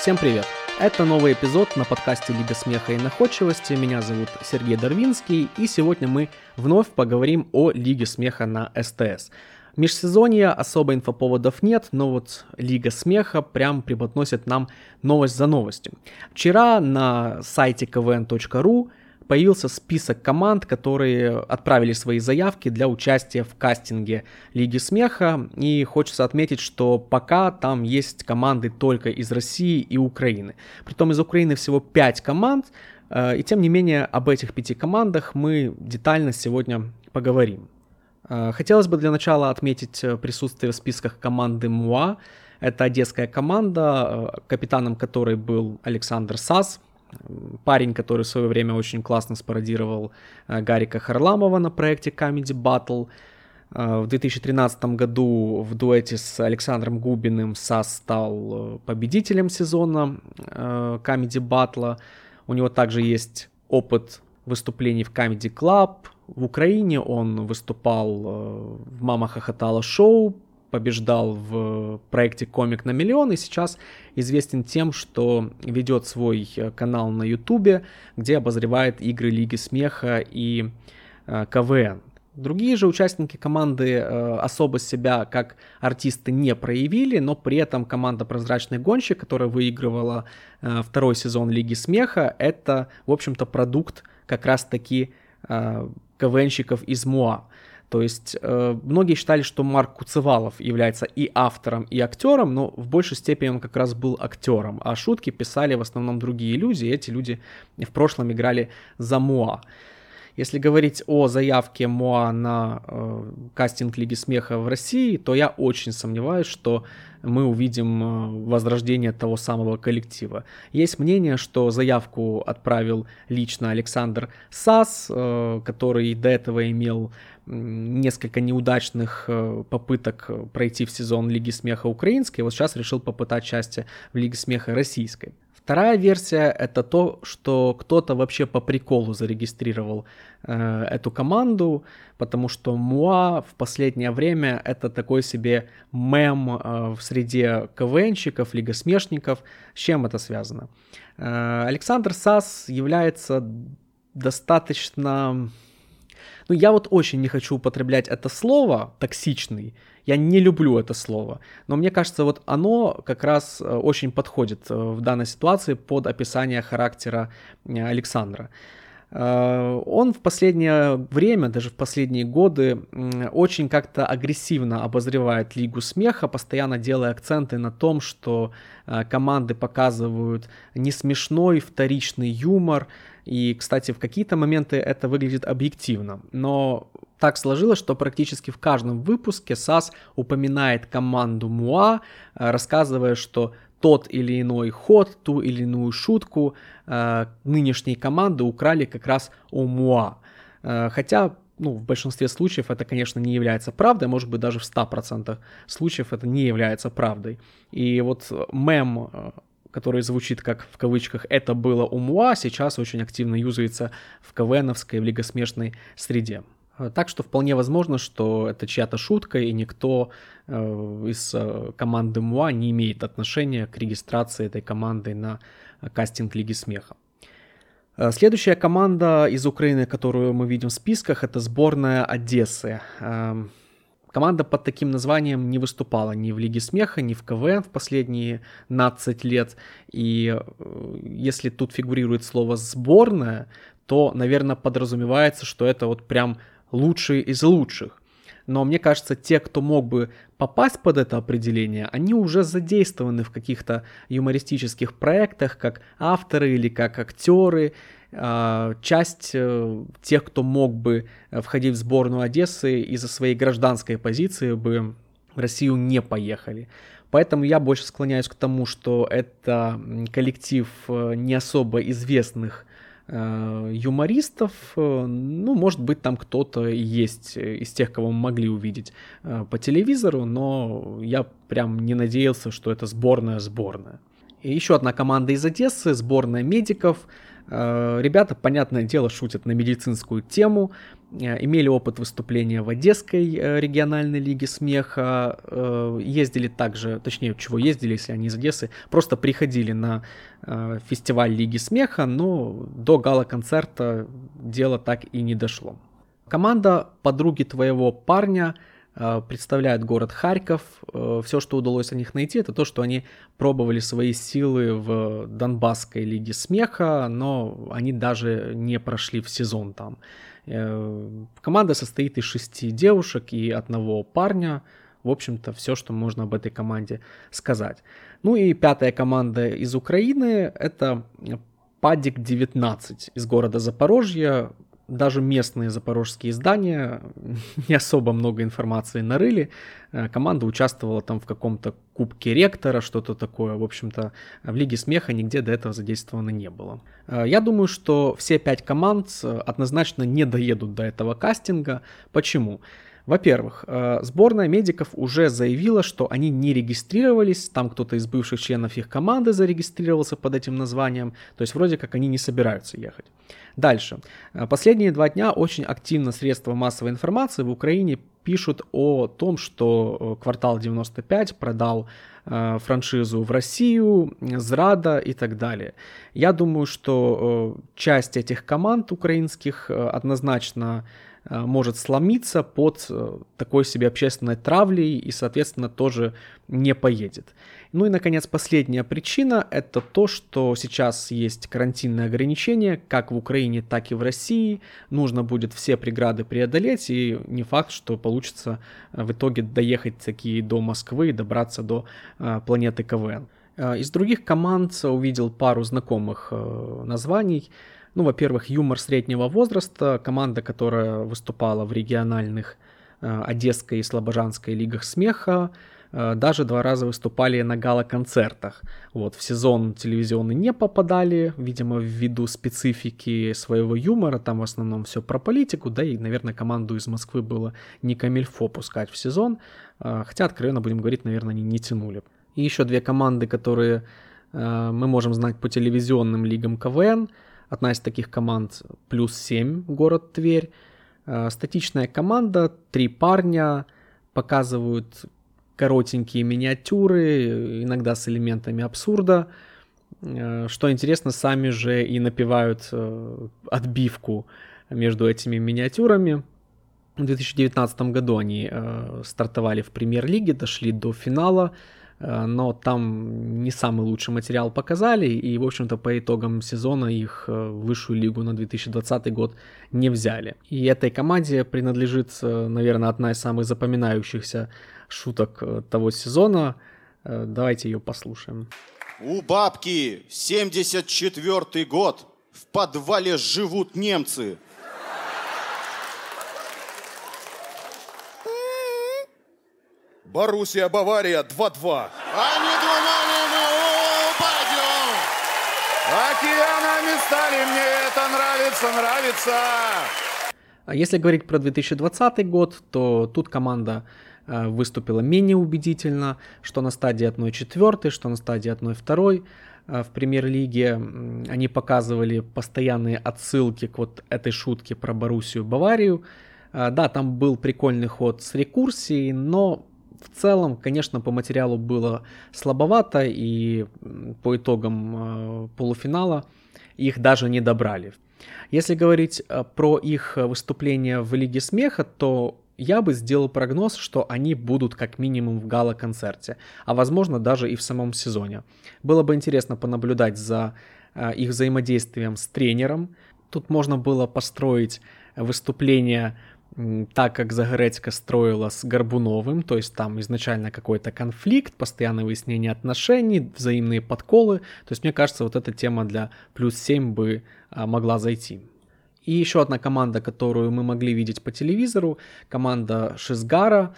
Всем привет! Это новый эпизод на подкасте Лига смеха и находчивости. Меня зовут Сергей Дарвинский, и сегодня мы вновь поговорим о Лиге смеха на СТС. Межсезонье особо инфоповодов нет, но вот Лига Смеха прям преподносит нам новость за новостью. Вчера на сайте kvn.ru появился список команд, которые отправили свои заявки для участия в кастинге Лиги Смеха. И хочется отметить, что пока там есть команды только из России и Украины. Притом из Украины всего 5 команд, э, и тем не менее об этих пяти командах мы детально сегодня поговорим. Э, хотелось бы для начала отметить э, присутствие в списках команды МУА. Это одесская команда, капитаном которой был Александр Сас, парень, который в свое время очень классно спародировал Гарика Харламова на проекте Comedy Battle. В 2013 году в дуэте с Александром Губиным Сас стал победителем сезона Comedy Battle. У него также есть опыт выступлений в Comedy Club, в Украине он выступал э, в «Мама хохотала» шоу, побеждал в проекте «Комик на миллион» и сейчас известен тем, что ведет свой э, канал на Ютубе, где обозревает игры Лиги Смеха и э, КВН. Другие же участники команды э, особо себя как артисты не проявили, но при этом команда «Прозрачный гонщик», которая выигрывала э, второй сезон Лиги Смеха, это, в общем-то, продукт как раз-таки э, КВНщиков из МУА. То есть э, многие считали, что Марк Куцевалов является и автором, и актером, но в большей степени он как раз был актером, а шутки писали в основном другие люди, и эти люди в прошлом играли за МУА. Если говорить о заявке МОА на э, кастинг Лиги Смеха в России, то я очень сомневаюсь, что мы увидим э, возрождение того самого коллектива. Есть мнение, что заявку отправил лично Александр Сас, э, который до этого имел несколько неудачных э, попыток пройти в сезон Лиги Смеха украинской, вот сейчас решил попытать счастье в Лиге Смеха российской. Вторая версия это то, что кто-то вообще по приколу зарегистрировал э, эту команду, потому что Муа в последнее время это такой себе мем э, в среде КВНщиков, лигосмешников. С чем это связано? Э, Александр Сас является достаточно ну, я вот очень не хочу употреблять это слово, токсичный. Я не люблю это слово. Но мне кажется, вот оно как раз э, очень подходит э, в данной ситуации под описание характера э, Александра. Он в последнее время, даже в последние годы, очень как-то агрессивно обозревает Лигу Смеха, постоянно делая акценты на том, что команды показывают не смешной вторичный юмор, и, кстати, в какие-то моменты это выглядит объективно. Но так сложилось, что практически в каждом выпуске САС упоминает команду МУА, э, рассказывая, что тот или иной ход, ту или иную шутку э, нынешней команды украли как раз у МУА. Э, хотя ну, в большинстве случаев это, конечно, не является правдой, может быть, даже в 100% случаев это не является правдой. И вот мем э, который звучит как в кавычках «это было у МУА», сейчас очень активно юзается в КВНовской, в лигосмешной среде. Э, так что вполне возможно, что это чья-то шутка, и никто э, из э, команды МУА не имеет отношения к регистрации этой команды на кастинг Лиги Смеха. Следующая команда из Украины, которую мы видим в списках, это сборная Одессы. Эм, Команда под таким названием не выступала ни в Лиге Смеха, ни в КВН в последние 15 лет. И если тут фигурирует слово «сборная», то, наверное, подразумевается, что это вот прям лучшие из лучших. Но мне кажется, те, кто мог бы попасть под это определение, они уже задействованы в каких-то юмористических проектах, как авторы или как актеры, а, часть э, тех, кто мог бы э, входить в сборную Одессы из-за своей гражданской позиции бы в Россию не поехали. Поэтому я больше склоняюсь к тому, что это коллектив э, не особо известных юмористов, ну, может быть, там кто-то есть из тех, кого мы могли увидеть по телевизору, но я прям не надеялся, что это сборная-сборная. И еще одна команда из Одессы, сборная медиков – Ребята, понятное дело, шутят на медицинскую тему, имели опыт выступления в Одесской региональной лиге смеха, ездили также, точнее, чего ездили, если они из Одессы, просто приходили на фестиваль Лиги смеха, но до гала-концерта дело так и не дошло. Команда подруги твоего парня э, представляет город Харьков. Э, Все, что удалось о них найти, это то, что они пробовали свои силы в Донбасской лиге смеха, но они даже не прошли в сезон там. Э, команда состоит из шести девушек и одного парня. В общем-то, все, что можно об этой команде сказать. Ну и пятая команда из Украины — это Падик 19 из города Запорожье даже местные запорожские издания не особо много информации нарыли. Э, команда участвовала там в каком-то кубке ректора, что-то такое. В общем-то, в Лиге смеха нигде до этого задействовано не было. Э, я думаю, что все пять команд э, однозначно не доедут до этого кастинга. Почему? Во-первых, сборная медиков уже заявила, что они не регистрировались, там кто-то из бывших членов их команды зарегистрировался под этим названием, то есть вроде как они не собираются ехать. Дальше. Э, последние два дня очень активно средства массовой информации в Украине пишут о том, что э, квартал 95 продал э, франшизу в Россию, Зрада и так далее. Я думаю, что часть этих команд украинских однозначно Э, может сломиться под э, такой себе общественной травлей и, соответственно, тоже не поедет. Ну и, наконец, последняя причина – это то, что сейчас есть карантинные ограничения, как в Украине, так и в России. Нужно будет все преграды преодолеть, и не факт, что получится э, в итоге доехать такие до Москвы и добраться до планеты КВН. Из других команд увидел пару знакомых названий – ну, во-первых, юмор среднего возраста, команда, которая выступала в региональных э, Одесской и Слобожанской лигах смеха, э, даже два раза выступали на гала-концертах. Вот, в сезон телевизионный не попадали, видимо, ввиду специфики своего юмора, там в основном все про политику, да и, наверное, команду из Москвы было не камильфо пускать в сезон, э, хотя, откровенно будем говорить, наверное, они не тянули. И еще две команды, которые мы можем знать по телевизионным лигам КВН – Одна из таких команд плюс 7, город Тверь. Э, статичная команда, три парня, показывают коротенькие миниатюры, иногда с элементами абсурда. Э, что интересно, сами же и напевают э, отбивку между этими миниатюрами. В 2019 году они стартовали в премьер-лиге, дошли до финала, Э, но там не самый лучший материал показали, и, в общем-то, по итогам сезона их э, в высшую лигу на 2020 год не взяли. И этой команде принадлежит, э, наверное, одна из самых запоминающихся шуток того сезона. Давайте ее послушаем. У бабки 74 год. В подвале живут немцы. Боруссия, Бавария 2-2. Они думали, мы упадем. Океанами стали, мне это нравится, нравится. А если говорить про 2020 год, то тут команда э, выступила менее убедительно, что на стадии 1-4, что на стадии 1-2 э, в премьер-лиге. Они показывали постоянные отсылки к вот этой шутке про Боруссию Баварию. Э, да, там был прикольный ход с рекурсией, но в целом, конечно, по материалу было слабовато, и по итогам э, полуфинала их даже не добрали. Если говорить э, про их выступление в Лиге Смеха, то я бы сделал прогноз, что они будут как минимум в гала-концерте, а возможно даже и в самом сезоне. Было бы интересно понаблюдать за э, их взаимодействием с тренером. Тут можно было построить выступление так как Загорецка строила с Горбуновым, то есть там изначально какой-то конфликт, постоянное выяснение отношений, взаимные подколы, то есть мне кажется, вот эта тема для плюс 7 бы а, могла зайти. И еще одна команда, которую мы могли видеть по телевизору, команда Шизгара.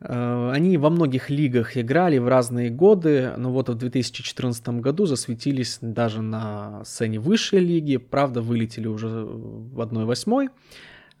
Э, они во многих лигах играли в разные годы, но вот в 2014 году засветились даже на сцене высшей лиги, правда вылетели уже в 1-8.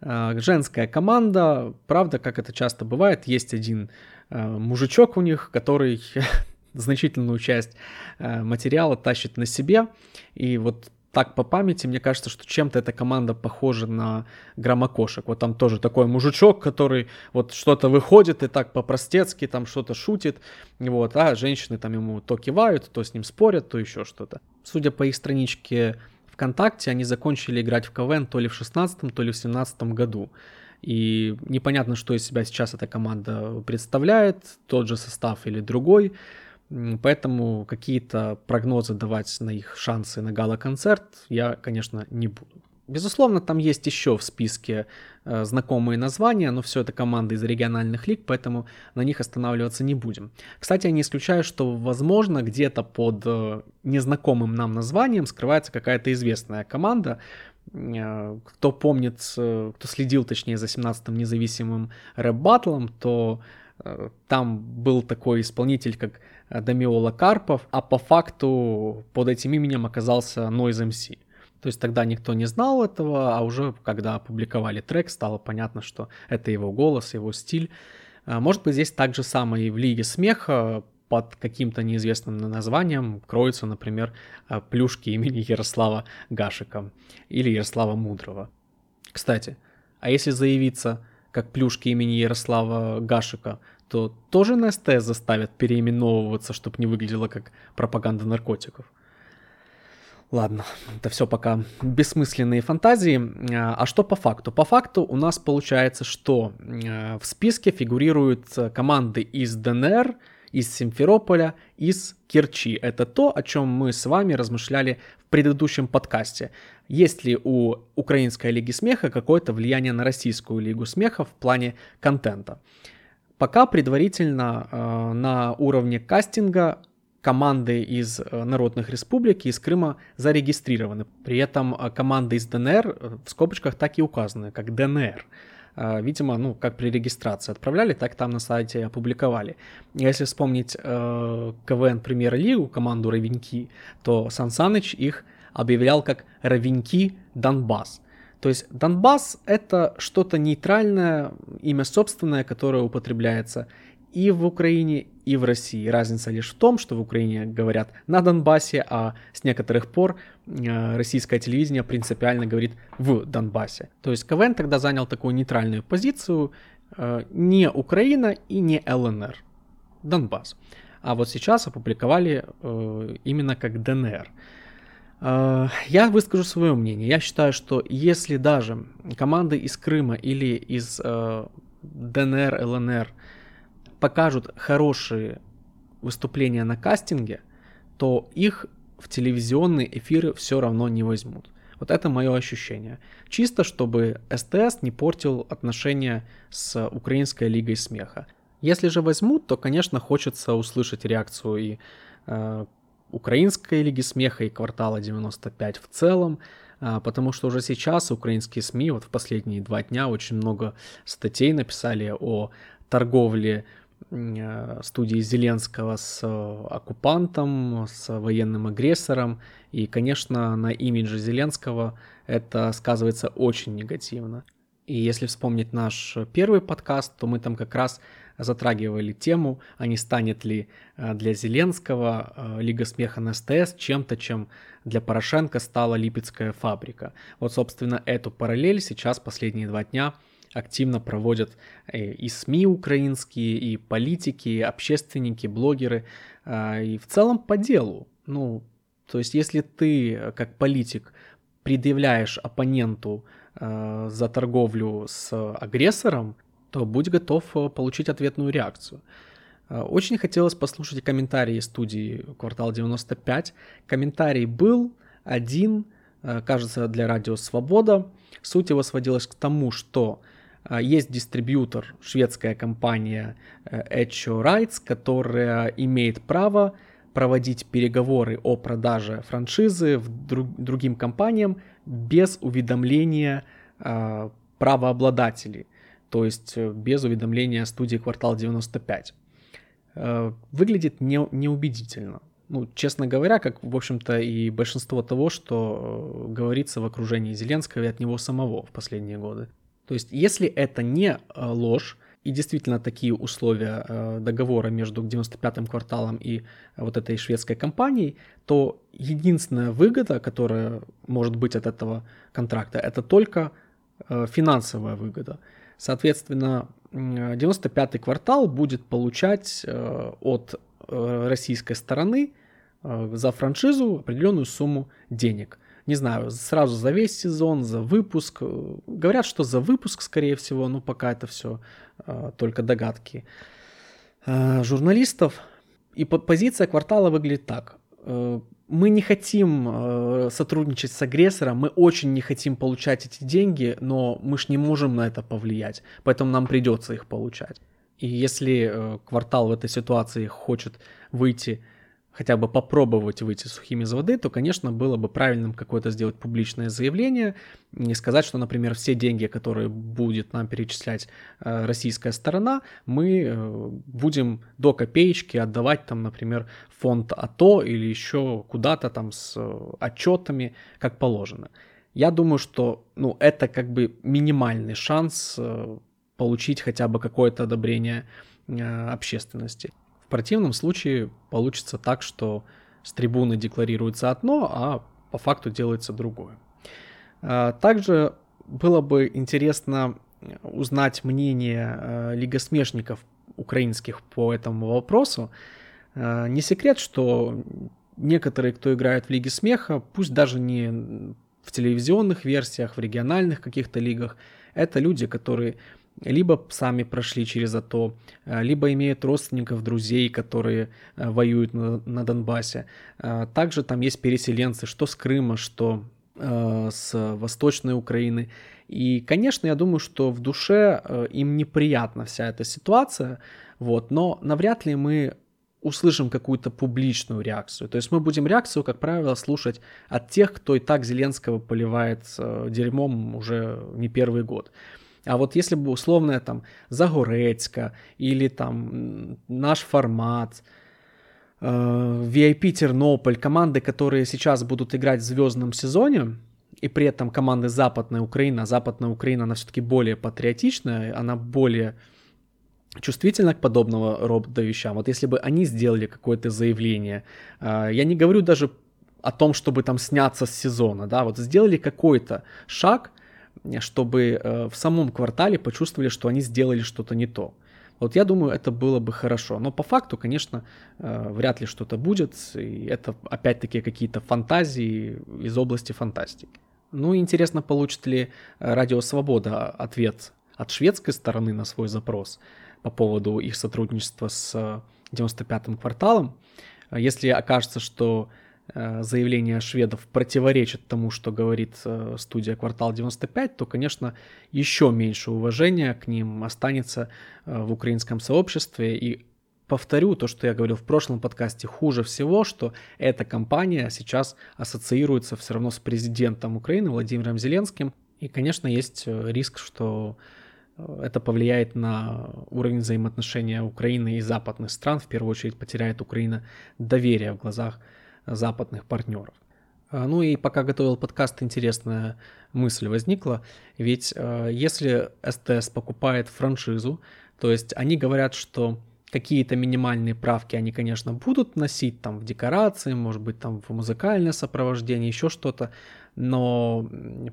А, женская команда, правда, как это часто бывает, есть один а, мужичок у них, который значительную часть а, материала тащит на себе, и вот так по памяти, мне кажется, что чем-то эта команда похожа на громокошек. Вот там тоже такой мужичок, который вот что-то выходит и так по-простецки там что-то шутит, вот, а женщины там ему то кивают, то с ним спорят, то еще что-то. Судя по их страничке ВКонтакте, они закончили играть в КВН то ли в 16 то ли в 17 году. И непонятно, что из себя сейчас эта команда представляет, тот же состав или другой. Поэтому какие-то прогнозы давать на их шансы на гала-концерт я, конечно, не буду. Безусловно, там есть еще в списке э, знакомые названия, но все это команды из региональных лиг, поэтому на них останавливаться не будем. Кстати, я не исключаю, что, возможно, где-то под э, незнакомым нам названием скрывается какая-то известная команда. Э, кто помнит, э, кто следил, точнее, за 17-м независимым рэп-баттлом, то э, там был такой исполнитель, как Дамиола Карпов, а по факту под этим именем оказался Noise MC. То есть тогда никто не знал этого, а уже когда опубликовали трек, стало понятно, что это его голос, его стиль. А, может быть, здесь так же самое и в Лиге Смеха под каким-то неизвестным названием кроются, например, а, плюшки имени Ярослава Гашика или Ярослава Мудрого. Кстати, а если заявиться как плюшки имени Ярослава Гашика, то тоже на СТС заставят переименовываться, чтобы не выглядело как пропаганда наркотиков. Ладно, это все пока бессмысленные фантазии. А что по факту? По факту у нас получается, что в списке фигурируют команды из ДНР, из Симферополя, из Керчи. Это то, о чем мы с вами размышляли в предыдущем подкасте. Есть ли у Украинской Лиги Смеха какое-то влияние на Российскую Лигу Смеха в плане контента? Пока предварительно э, на уровне кастинга команды из э, народных республик и из Крыма зарегистрированы. При этом э, команды из ДНР э, в скобочках так и указаны, как ДНР. Видимо, ну, как при регистрации отправляли, так там на сайте опубликовали. Если вспомнить э, КВН Премьер-лигу, команду Равеньки, то Сан Саныч их объявлял как Равеньки Донбасс. То есть Донбасс это что-то нейтральное, имя собственное, которое употребляется и в Украине, и в России. Разница лишь в том, что в Украине говорят на Донбассе, а с некоторых пор э, российское телевидение принципиально говорит в Донбассе. То есть КВН тогда занял такую нейтральную позицию, э, не Украина и не ЛНР, Донбасс. А вот сейчас опубликовали э, именно как ДНР. Я выскажу свое мнение. Я считаю, что если даже команды из Крыма или из ДНР, ЛНР покажут хорошие выступления на кастинге, то их в телевизионные эфиры все равно не возьмут. Вот это мое ощущение. Чисто, чтобы СТС не портил отношения с Украинской лигой смеха. Если же возьмут, то, конечно, хочется услышать реакцию и э, Украинской лиги смеха, и квартала 95 в целом, э, потому что уже сейчас украинские СМИ вот в последние два дня очень много статей написали о торговле студии Зеленского с э, оккупантом, с военным агрессором. И, конечно, на имидже Зеленского это сказывается очень негативно. И если вспомнить наш первый подкаст, то мы там как раз затрагивали тему, а не станет ли э, для Зеленского Лига смеха на СТС чем-то, чем для Порошенко стала Липецкая фабрика. Вот, собственно, эту параллель сейчас последние два дня – активно проводят э, и СМИ украинские, и политики, и общественники, блогеры, а, и в целом по делу. Ну, то есть если ты э, как политик предъявляешь оппоненту э, за торговлю с агрессором, то будь готов получить ответную реакцию. Очень хотелось послушать комментарии студии «Квартал 95». Комментарий был один, кажется, для радио «Свобода». Суть его сводилась к тому, что есть дистрибьютор, шведская компания э, Echo Rights, которая имеет право проводить переговоры о продаже франшизы в друг, другим компаниям без уведомления э, правообладателей, то есть э, без уведомления студии «Квартал 95». Э, выглядит не, неубедительно. Ну, честно говоря, как, в общем-то, и большинство того, что э, говорится в окружении Зеленского и от него самого в последние годы. То есть, если это не э, ложь, и действительно такие условия э, договора между 95-м кварталом и вот этой шведской компанией, то единственная выгода, которая может быть от этого контракта, это только э, финансовая выгода. Соответственно, 95-й квартал будет получать э, от российской стороны за франшизу определенную сумму денег – не знаю, сразу за весь сезон, за выпуск. Говорят, что за выпуск, скорее всего, но пока это все э, только догадки э, журналистов. И позиция квартала выглядит так. Э, мы не хотим э, сотрудничать с агрессором, мы очень не хотим получать эти деньги, но мы ж не можем на это повлиять, поэтому нам придется их получать. И если э, квартал в этой ситуации хочет выйти хотя бы попробовать выйти сухими из воды, то, конечно, было бы правильным какое-то сделать публичное заявление, не сказать, что, например, все деньги, которые будет нам перечислять э, российская сторона, мы э, будем до копеечки отдавать там, например, фонд АТО или еще куда-то там с э, отчетами, как положено. Я думаю, что ну, это как бы минимальный шанс получить хотя бы какое-то одобрение общественности. Противном случае получится так, что с трибуны декларируется одно, а по факту делается другое. А, также было бы интересно узнать мнение э, лигосмешников украинских по этому вопросу. А, не секрет, что некоторые, кто играет в Лиге Смеха, пусть даже не в телевизионных версиях, в региональных каких-то лигах, это люди, которые либо сами прошли через АТО, э, либо имеют родственников, друзей, которые э, воюют на, на Донбассе. Э, также там есть переселенцы, что с Крыма, что с Восточной Украины. И, конечно, я думаю, что в душе им неприятна вся эта ситуация, вот, но навряд ли мы услышим какую-то публичную реакцию. То есть мы будем реакцию, как правило, слушать от тех, кто и так Зеленского поливает дерьмом уже не первый год. А вот если бы условная там Загорецка или там наш формат, э, VIP Тернополь, команды, которые сейчас будут играть в звездном сезоне, и при этом команды Западная Украина, Западная Украина, она все-таки более патриотичная, она более чувствительна к подобного рода вещам. Вот если бы они сделали какое-то заявление, э, я не говорю даже о том, чтобы там сняться с сезона, да, вот сделали какой-то шаг, чтобы э, в самом квартале почувствовали, что они сделали что-то не то. Вот я думаю, это было бы хорошо. Но по факту, конечно, э, вряд ли что-то будет. И это опять-таки какие-то фантазии из области фантастики. Ну, интересно, получит ли Радио Свобода ответ от шведской стороны на свой запрос по поводу их сотрудничества с 95-м кварталом. Если окажется, что Э, заявления шведов противоречат тому, что говорит э, студия «Квартал 95», то, конечно, еще меньше уважения к ним останется э, в украинском сообществе. И повторю то, что я говорил в прошлом подкасте, хуже всего, что эта компания сейчас ассоциируется все равно с президентом Украины Владимиром Зеленским. И, конечно, есть риск, что это повлияет на уровень взаимоотношения Украины и западных стран. В первую очередь потеряет Украина доверие в глазах западных партнеров. А, ну и пока готовил подкаст, интересная мысль возникла. Ведь э, если СТС покупает франшизу, то есть они говорят, что какие-то минимальные правки они, конечно, будут носить там в декорации, может быть, там в музыкальное сопровождение, еще что-то, но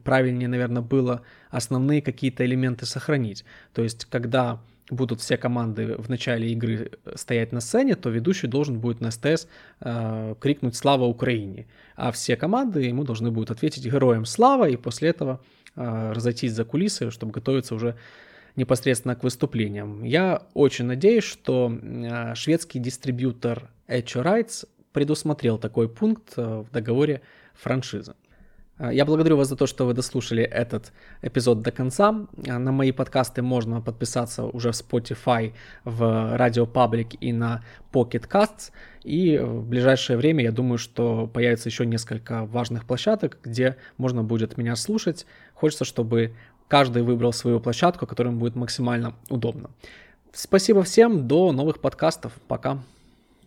правильнее, наверное, было основные какие-то элементы сохранить. То есть, когда будут все команды в начале игры стоять на сцене, то ведущий должен будет на СТС э, крикнуть «Слава Украине!», а все команды ему должны будут ответить «Героям слава!» и после этого э, разойтись за кулисы, чтобы готовиться уже непосредственно к выступлениям. Я очень надеюсь, что э, шведский дистрибьютор Echo Rights предусмотрел такой пункт э, в договоре франшизы. А, я благодарю вас за то, что вы дослушали этот эпизод до конца. А, на мои подкасты можно подписаться уже в Spotify, в Radio Public и на Pocket Casts. И в ближайшее время, я думаю, что появится еще несколько важных площадок, где можно будет меня слушать. Хочется, чтобы каждый выбрал свою площадку, которая будет максимально удобно. Спасибо всем, до новых подкастов, пока.